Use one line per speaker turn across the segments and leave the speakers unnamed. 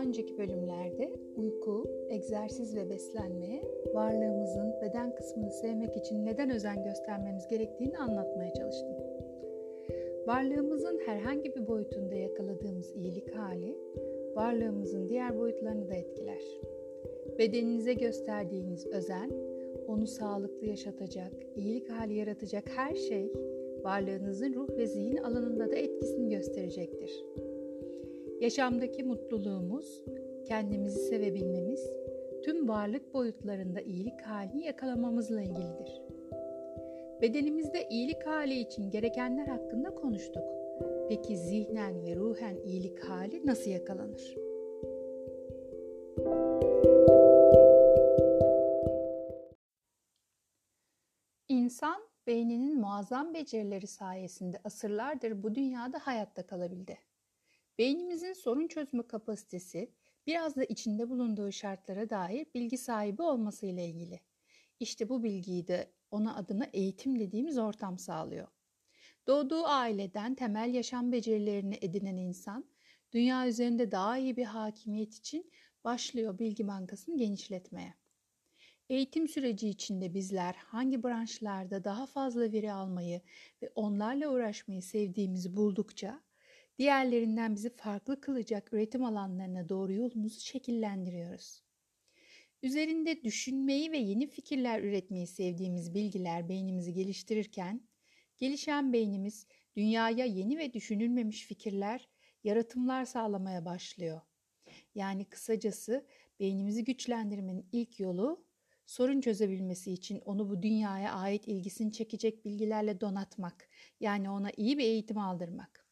Daha önceki bölümlerde uyku, egzersiz ve beslenmeye, varlığımızın beden kısmını sevmek için neden özen göstermemiz gerektiğini anlatmaya çalıştım. Varlığımızın herhangi bir boyutunda yakaladığımız iyilik hali, varlığımızın diğer boyutlarını da etkiler. Bedeninize gösterdiğiniz özen, onu sağlıklı yaşatacak, iyilik hali yaratacak her şey, varlığınızın ruh ve zihin alanında da etkisini gösterecektir. Yaşamdaki mutluluğumuz, kendimizi sevebilmemiz, tüm varlık boyutlarında iyilik halini yakalamamızla ilgilidir. Bedenimizde iyilik hali için gerekenler hakkında konuştuk. Peki zihnen ve ruhen iyilik hali nasıl yakalanır? İnsan beyninin muazzam becerileri sayesinde asırlardır bu dünyada hayatta kalabildi. Beynimizin sorun çözme kapasitesi biraz da içinde bulunduğu şartlara dair bilgi sahibi olması ile ilgili. İşte bu bilgiyi de ona adına eğitim dediğimiz ortam sağlıyor. Doğduğu aileden temel yaşam becerilerini edinen insan, dünya üzerinde daha iyi bir hakimiyet için başlıyor bilgi bankasını genişletmeye. Eğitim süreci içinde bizler hangi branşlarda daha fazla veri almayı ve onlarla uğraşmayı sevdiğimizi buldukça diğerlerinden bizi farklı kılacak üretim alanlarına doğru yolumuzu şekillendiriyoruz. Üzerinde düşünmeyi ve yeni fikirler üretmeyi sevdiğimiz bilgiler beynimizi geliştirirken, gelişen beynimiz dünyaya yeni ve düşünülmemiş fikirler, yaratımlar sağlamaya başlıyor. Yani kısacası beynimizi güçlendirmenin ilk yolu sorun çözebilmesi için onu bu dünyaya ait ilgisini çekecek bilgilerle donatmak. Yani ona iyi bir eğitim aldırmak.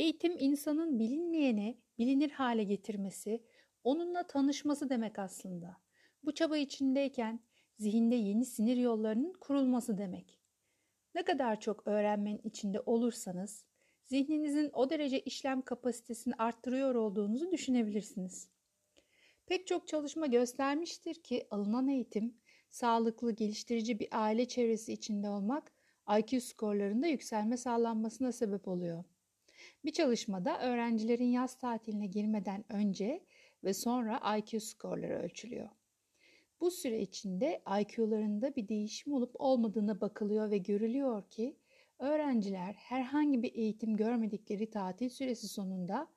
Eğitim insanın bilinmeyene bilinir hale getirmesi, onunla tanışması demek aslında. Bu çaba içindeyken zihinde yeni sinir yollarının kurulması demek. Ne kadar çok öğrenmenin içinde olursanız, zihninizin o derece işlem kapasitesini arttırıyor olduğunuzu düşünebilirsiniz. Pek çok çalışma göstermiştir ki alınan eğitim, sağlıklı, geliştirici bir aile çevresi içinde olmak, IQ skorlarında yükselme sağlanmasına sebep oluyor. Bir çalışmada öğrencilerin yaz tatiline girmeden önce ve sonra IQ skorları ölçülüyor. Bu süre içinde IQ'larında bir değişim olup olmadığına bakılıyor ve görülüyor ki öğrenciler herhangi bir eğitim görmedikleri tatil süresi sonunda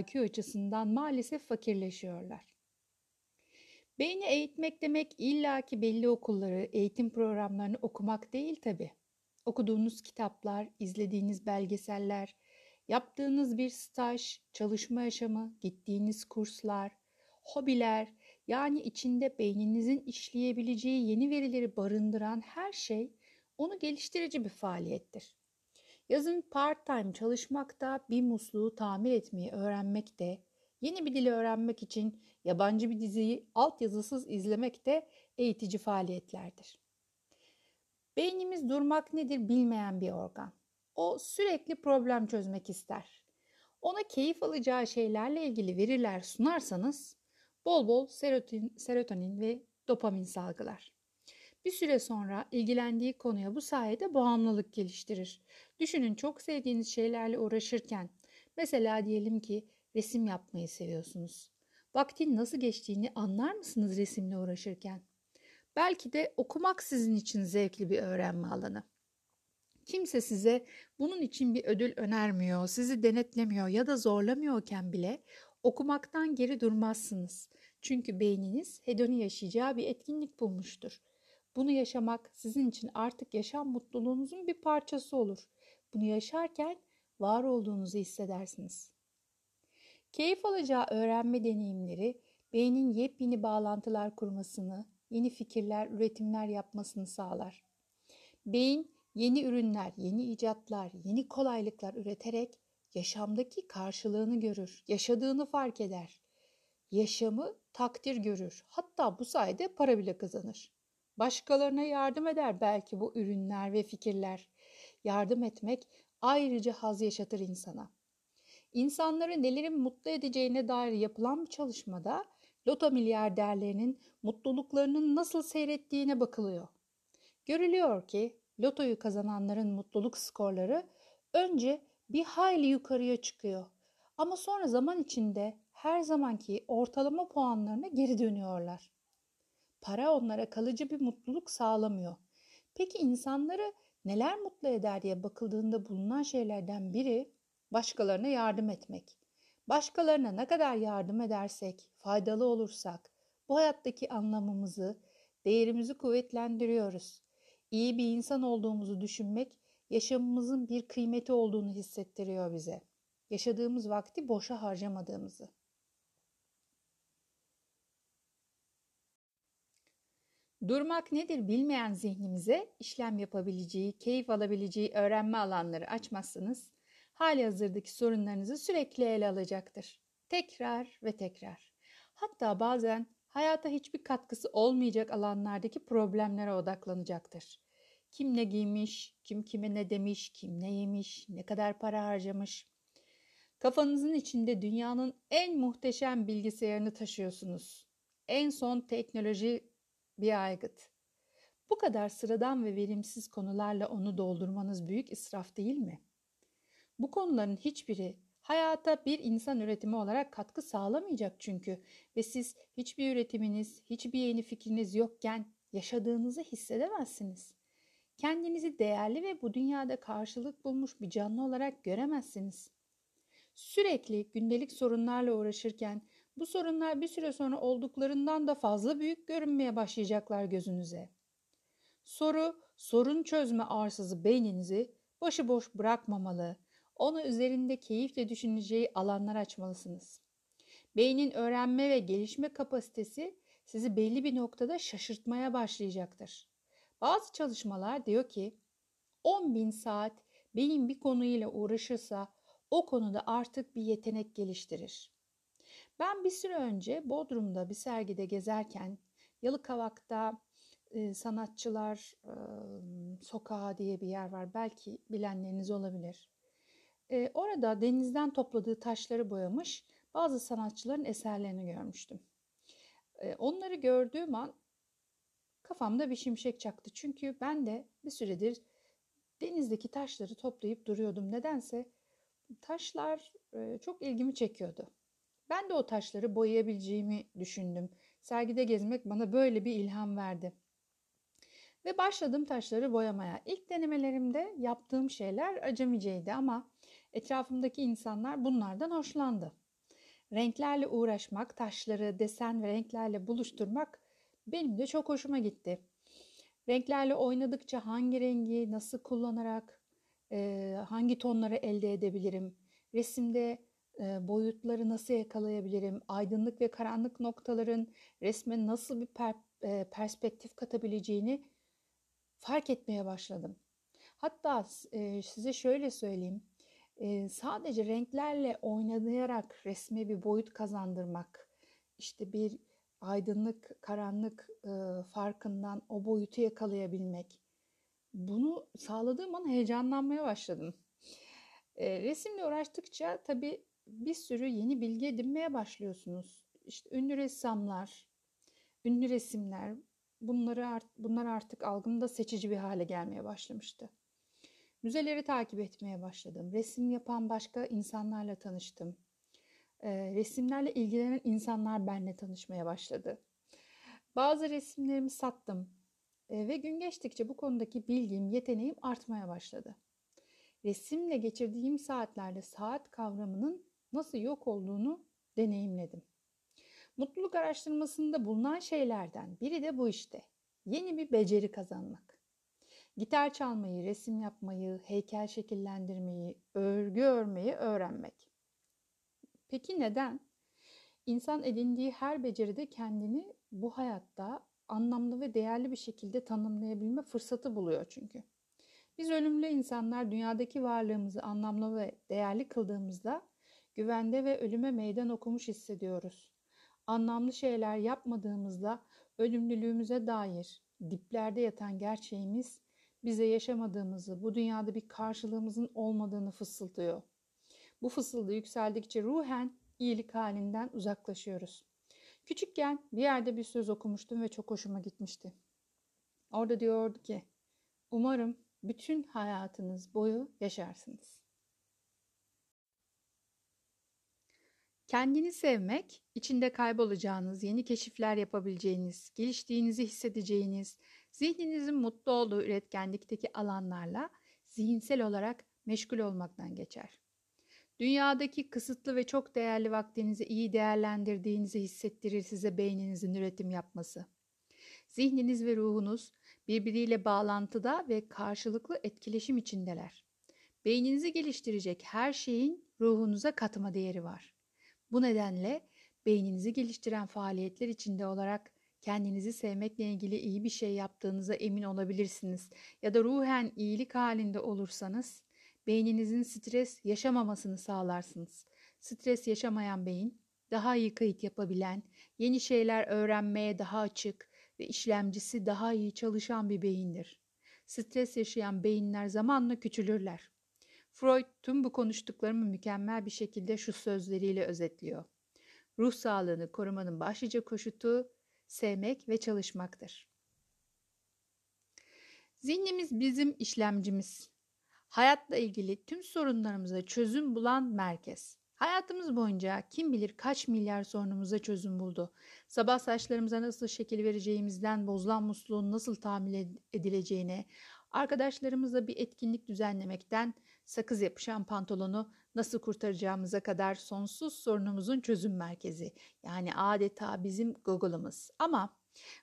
IQ açısından maalesef fakirleşiyorlar. Beyni eğitmek demek illaki belli okulları, eğitim programlarını okumak değil tabi. Okuduğunuz kitaplar, izlediğiniz belgeseller, yaptığınız bir staj, çalışma yaşamı, gittiğiniz kurslar, hobiler, yani içinde beyninizin işleyebileceği yeni verileri barındıran her şey onu geliştirici bir faaliyettir. Yazın part-time çalışmakta bir musluğu tamir etmeyi öğrenmekte, yeni bir dili öğrenmek için yabancı bir diziyi altyazısız izlemek de eğitici faaliyetlerdir. Beynimiz durmak nedir bilmeyen bir organ. O sürekli problem çözmek ister. Ona keyif alacağı şeylerle ilgili veriler sunarsanız bol bol serotonin, serotonin ve dopamin salgılar. Bir süre sonra ilgilendiği konuya bu sayede bağımlılık geliştirir. Düşünün çok sevdiğiniz şeylerle uğraşırken, mesela diyelim ki resim yapmayı seviyorsunuz. Vaktin nasıl geçtiğini anlar mısınız resimle uğraşırken? Belki de okumak sizin için zevkli bir öğrenme alanı. Kimse size bunun için bir ödül önermiyor, sizi denetlemiyor ya da zorlamıyorken bile okumaktan geri durmazsınız. Çünkü beyniniz hedoni yaşayacağı bir etkinlik bulmuştur. Bunu yaşamak sizin için artık yaşam mutluluğunuzun bir parçası olur. Bunu yaşarken var olduğunuzu hissedersiniz. Keyif alacağı öğrenme deneyimleri beynin yepyeni bağlantılar kurmasını, yeni fikirler, üretimler yapmasını sağlar. Beyin yeni ürünler, yeni icatlar, yeni kolaylıklar üreterek yaşamdaki karşılığını görür, yaşadığını fark eder. Yaşamı takdir görür. Hatta bu sayede para bile kazanır. Başkalarına yardım eder belki bu ürünler ve fikirler. Yardım etmek ayrıca haz yaşatır insana. İnsanları nelerin mutlu edeceğine dair yapılan bir çalışmada loto milyarderlerinin mutluluklarının nasıl seyrettiğine bakılıyor. Görülüyor ki lotoyu kazananların mutluluk skorları önce bir hayli yukarıya çıkıyor. Ama sonra zaman içinde her zamanki ortalama puanlarına geri dönüyorlar. Para onlara kalıcı bir mutluluk sağlamıyor. Peki insanları neler mutlu eder diye bakıldığında bulunan şeylerden biri başkalarına yardım etmek. Başkalarına ne kadar yardım edersek, faydalı olursak bu hayattaki anlamımızı, değerimizi kuvvetlendiriyoruz. İyi bir insan olduğumuzu düşünmek yaşamımızın bir kıymeti olduğunu hissettiriyor bize. Yaşadığımız vakti boşa harcamadığımızı. Durmak nedir bilmeyen zihnimize işlem yapabileceği, keyif alabileceği öğrenme alanları açmazsanız hali hazırdaki sorunlarınızı sürekli ele alacaktır. Tekrar ve tekrar. Hatta bazen hayata hiçbir katkısı olmayacak alanlardaki problemlere odaklanacaktır. Kim ne giymiş, kim kime ne demiş, kim ne yemiş, ne kadar para harcamış. Kafanızın içinde dünyanın en muhteşem bilgisayarını taşıyorsunuz. En son teknoloji bir aygıt. Bu kadar sıradan ve verimsiz konularla onu doldurmanız büyük israf değil mi? Bu konuların hiçbiri hayata bir insan üretimi olarak katkı sağlamayacak çünkü ve siz hiçbir üretiminiz, hiçbir yeni fikriniz yokken yaşadığınızı hissedemezsiniz. Kendinizi değerli ve bu dünyada karşılık bulmuş bir canlı olarak göremezsiniz. Sürekli gündelik sorunlarla uğraşırken bu sorunlar bir süre sonra olduklarından da fazla büyük görünmeye başlayacaklar gözünüze. Soru, sorun çözme arsızı beyninizi başıboş bırakmamalı, onu üzerinde keyifle düşüneceği alanlar açmalısınız. Beynin öğrenme ve gelişme kapasitesi sizi belli bir noktada şaşırtmaya başlayacaktır. Bazı çalışmalar diyor ki 10 bin saat beyin bir konuyla uğraşırsa o konuda artık bir yetenek geliştirir. Ben bir süre önce Bodrum'da bir sergide gezerken Yalıkavak'ta e, sanatçılar e, sokağı diye bir yer var. Belki bilenleriniz olabilir. E, orada denizden topladığı taşları boyamış bazı sanatçıların eserlerini görmüştüm. Onları gördüğüm an kafamda bir şimşek çaktı. Çünkü ben de bir süredir denizdeki taşları toplayıp duruyordum. Nedense taşlar e, çok ilgimi çekiyordu. Ben de o taşları boyayabileceğimi düşündüm. Sergide gezmek bana böyle bir ilham verdi. Ve başladım taşları boyamaya. İlk denemelerimde yaptığım şeyler acemiceydi ama etrafımdaki insanlar bunlardan hoşlandı. Renklerle uğraşmak, taşları desen ve renklerle buluşturmak benim de çok hoşuma gitti. Renklerle oynadıkça hangi rengi nasıl kullanarak hangi tonları elde edebilirim? Resimde boyutları nasıl yakalayabilirim? Aydınlık ve karanlık noktaların resme nasıl bir per, perspektif katabileceğini fark etmeye başladım. Hatta size şöyle söyleyeyim. Sadece renklerle oynayarak resme bir boyut kazandırmak, işte bir aydınlık, karanlık farkından o boyutu yakalayabilmek. Bunu sağladığım an heyecanlanmaya başladım. resimle uğraştıkça tabii bir sürü yeni bilgi edinmeye başlıyorsunuz. İşte ünlü ressamlar, ünlü resimler bunları art, bunlar artık algımda seçici bir hale gelmeye başlamıştı. Müzeleri takip etmeye başladım. Resim yapan başka insanlarla tanıştım. E, resimlerle ilgilenen insanlar benimle tanışmaya başladı. Bazı resimlerimi sattım e, ve gün geçtikçe bu konudaki bilgim, yeteneğim artmaya başladı. Resimle geçirdiğim saatlerde saat kavramının nasıl yok olduğunu deneyimledim. Mutluluk araştırmasında bulunan şeylerden biri de bu işte. Yeni bir beceri kazanmak. Gitar çalmayı, resim yapmayı, heykel şekillendirmeyi, örgü örmeyi öğrenmek. Peki neden? İnsan edindiği her beceride kendini bu hayatta anlamlı ve değerli bir şekilde tanımlayabilme fırsatı buluyor çünkü. Biz ölümlü insanlar dünyadaki varlığımızı anlamlı ve değerli kıldığımızda güvende ve ölüme meydan okumuş hissediyoruz. Anlamlı şeyler yapmadığımızda ölümlülüğümüze dair diplerde yatan gerçeğimiz bize yaşamadığımızı, bu dünyada bir karşılığımızın olmadığını fısıldıyor. Bu fısıldı yükseldikçe ruhen iyilik halinden uzaklaşıyoruz. Küçükken bir yerde bir söz okumuştum ve çok hoşuma gitmişti. Orada diyordu ki, umarım bütün hayatınız boyu yaşarsınız. Kendini sevmek, içinde kaybolacağınız, yeni keşifler yapabileceğiniz, geliştiğinizi hissedeceğiniz, zihninizin mutlu olduğu üretkenlikteki alanlarla zihinsel olarak meşgul olmaktan geçer. Dünyadaki kısıtlı ve çok değerli vaktinizi iyi değerlendirdiğinizi hissettirir size beyninizin üretim yapması. Zihniniz ve ruhunuz birbiriyle bağlantıda ve karşılıklı etkileşim içindeler. Beyninizi geliştirecek her şeyin ruhunuza katma değeri var. Bu nedenle beyninizi geliştiren faaliyetler içinde olarak kendinizi sevmekle ilgili iyi bir şey yaptığınıza emin olabilirsiniz ya da ruhen iyilik halinde olursanız beyninizin stres yaşamamasını sağlarsınız. Stres yaşamayan beyin daha iyi kayıt yapabilen, yeni şeyler öğrenmeye daha açık ve işlemcisi daha iyi çalışan bir beyindir. Stres yaşayan beyinler zamanla küçülürler. Freud tüm bu konuştuklarımı mükemmel bir şekilde şu sözleriyle özetliyor. Ruh sağlığını korumanın başlıca koşutu sevmek ve çalışmaktır. Zihnimiz bizim işlemcimiz. Hayatla ilgili tüm sorunlarımıza çözüm bulan merkez. Hayatımız boyunca kim bilir kaç milyar sorunumuza çözüm buldu. Sabah saçlarımıza nasıl şekil vereceğimizden bozulan musluğun nasıl tahmin edileceğine, arkadaşlarımızla bir etkinlik düzenlemekten sakız yapışan pantolonu nasıl kurtaracağımıza kadar sonsuz sorunumuzun çözüm merkezi. Yani adeta bizim Google'ımız. Ama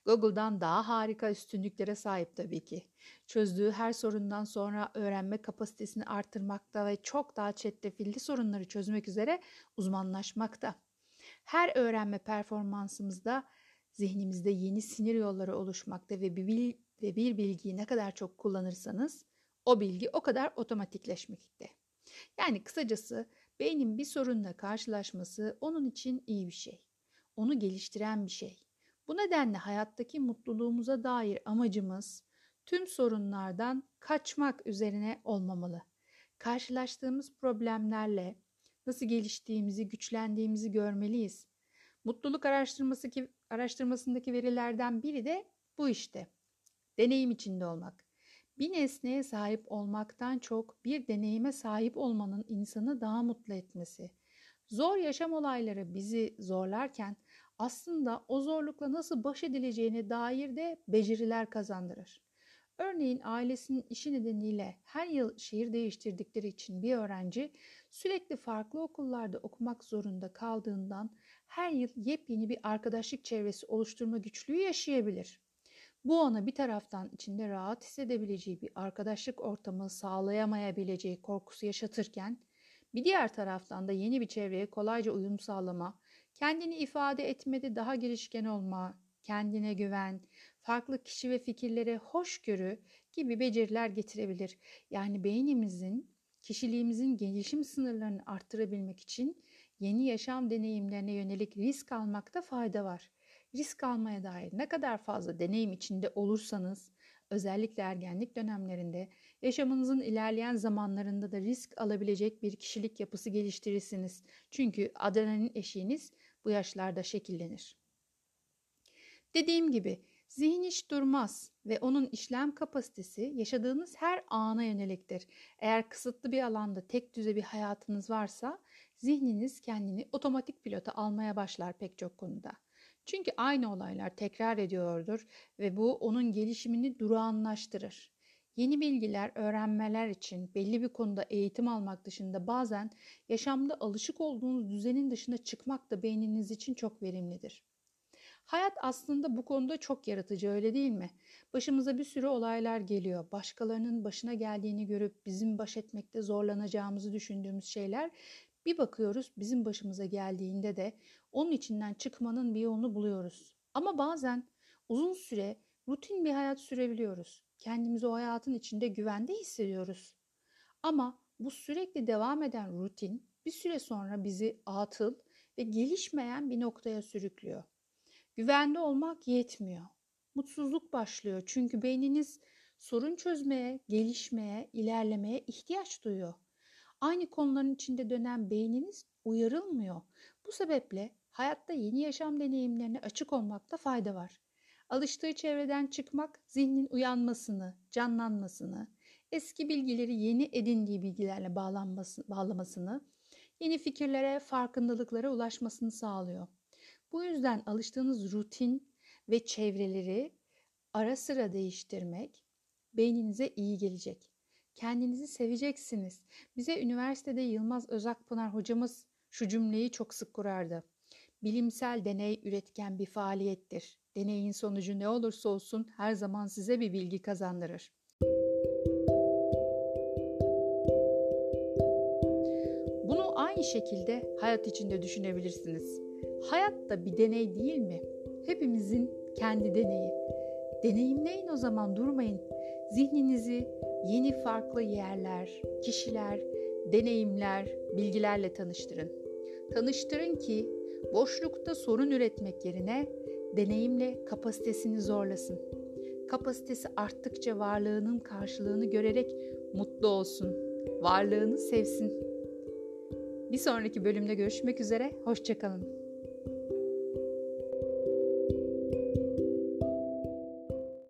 Google'dan daha harika üstünlüklere sahip tabii ki. Çözdüğü her sorundan sonra öğrenme kapasitesini artırmakta ve çok daha çetrefilli sorunları çözmek üzere uzmanlaşmakta. Her öğrenme performansımızda zihnimizde yeni sinir yolları oluşmakta ve bir, ve bir bilgiyi ne kadar çok kullanırsanız o bilgi o kadar otomatikleşmekte. Yani kısacası beynin bir sorunla karşılaşması onun için iyi bir şey. Onu geliştiren bir şey. Bu nedenle hayattaki mutluluğumuza dair amacımız tüm sorunlardan kaçmak üzerine olmamalı. Karşılaştığımız problemlerle nasıl geliştiğimizi, güçlendiğimizi görmeliyiz. Mutluluk araştırması ki, araştırmasındaki verilerden biri de bu işte. Deneyim içinde olmak. Bir nesneye sahip olmaktan çok bir deneyime sahip olmanın insanı daha mutlu etmesi. Zor yaşam olayları bizi zorlarken aslında o zorlukla nasıl baş edileceğine dair de beceriler kazandırır. Örneğin ailesinin işi nedeniyle her yıl şehir değiştirdikleri için bir öğrenci sürekli farklı okullarda okumak zorunda kaldığından her yıl yepyeni bir arkadaşlık çevresi oluşturma güçlüğü yaşayabilir. Bu ona bir taraftan içinde rahat hissedebileceği bir arkadaşlık ortamı sağlayamayabileceği korkusu yaşatırken bir diğer taraftan da yeni bir çevreye kolayca uyum sağlama, kendini ifade etmede daha girişken olma, kendine güven, farklı kişi ve fikirlere hoşgörü gibi beceriler getirebilir. Yani beynimizin, kişiliğimizin gelişim sınırlarını arttırabilmek için yeni yaşam deneyimlerine yönelik risk almakta fayda var risk almaya dair ne kadar fazla deneyim içinde olursanız, özellikle ergenlik dönemlerinde, yaşamınızın ilerleyen zamanlarında da risk alabilecek bir kişilik yapısı geliştirirsiniz. Çünkü adrenalin eşiğiniz bu yaşlarda şekillenir. Dediğim gibi zihin hiç durmaz ve onun işlem kapasitesi yaşadığınız her ana yöneliktir. Eğer kısıtlı bir alanda tek düze bir hayatınız varsa zihniniz kendini otomatik pilota almaya başlar pek çok konuda. Çünkü aynı olaylar tekrar ediyordur ve bu onun gelişimini durağanlaştırır. Yeni bilgiler, öğrenmeler için belli bir konuda eğitim almak dışında bazen yaşamda alışık olduğunuz düzenin dışına çıkmak da beyniniz için çok verimlidir. Hayat aslında bu konuda çok yaratıcı öyle değil mi? Başımıza bir sürü olaylar geliyor. Başkalarının başına geldiğini görüp bizim baş etmekte zorlanacağımızı düşündüğümüz şeyler bir bakıyoruz bizim başımıza geldiğinde de onun içinden çıkmanın bir yolunu buluyoruz. Ama bazen uzun süre rutin bir hayat sürebiliyoruz. Kendimizi o hayatın içinde güvende hissediyoruz. Ama bu sürekli devam eden rutin bir süre sonra bizi atıl ve gelişmeyen bir noktaya sürüklüyor. Güvende olmak yetmiyor. Mutsuzluk başlıyor çünkü beyniniz sorun çözmeye, gelişmeye, ilerlemeye ihtiyaç duyuyor. Aynı konuların içinde dönen beyniniz uyarılmıyor. Bu sebeple hayatta yeni yaşam deneyimlerine açık olmakta fayda var. Alıştığı çevreden çıkmak zihnin uyanmasını, canlanmasını, eski bilgileri yeni edindiği bilgilerle bağlanması, bağlamasını, yeni fikirlere, farkındalıklara ulaşmasını sağlıyor. Bu yüzden alıştığınız rutin ve çevreleri ara sıra değiştirmek beyninize iyi gelecek. Kendinizi seveceksiniz. Bize üniversitede Yılmaz Özakpınar hocamız şu cümleyi çok sık kurardı. Bilimsel deney üretken bir faaliyettir. Deneyin sonucu ne olursa olsun her zaman size bir bilgi kazandırır. Bunu aynı şekilde hayat içinde düşünebilirsiniz. Hayat da bir deney değil mi? Hepimizin kendi deneyi. Deneyimleyin o zaman durmayın. Zihninizi yeni farklı yerler, kişiler, deneyimler, bilgilerle tanıştırın. Tanıştırın ki boşlukta sorun üretmek yerine deneyimle kapasitesini zorlasın. Kapasitesi arttıkça varlığının karşılığını görerek mutlu olsun. Varlığını sevsin. Bir sonraki bölümde görüşmek üzere, hoşçakalın.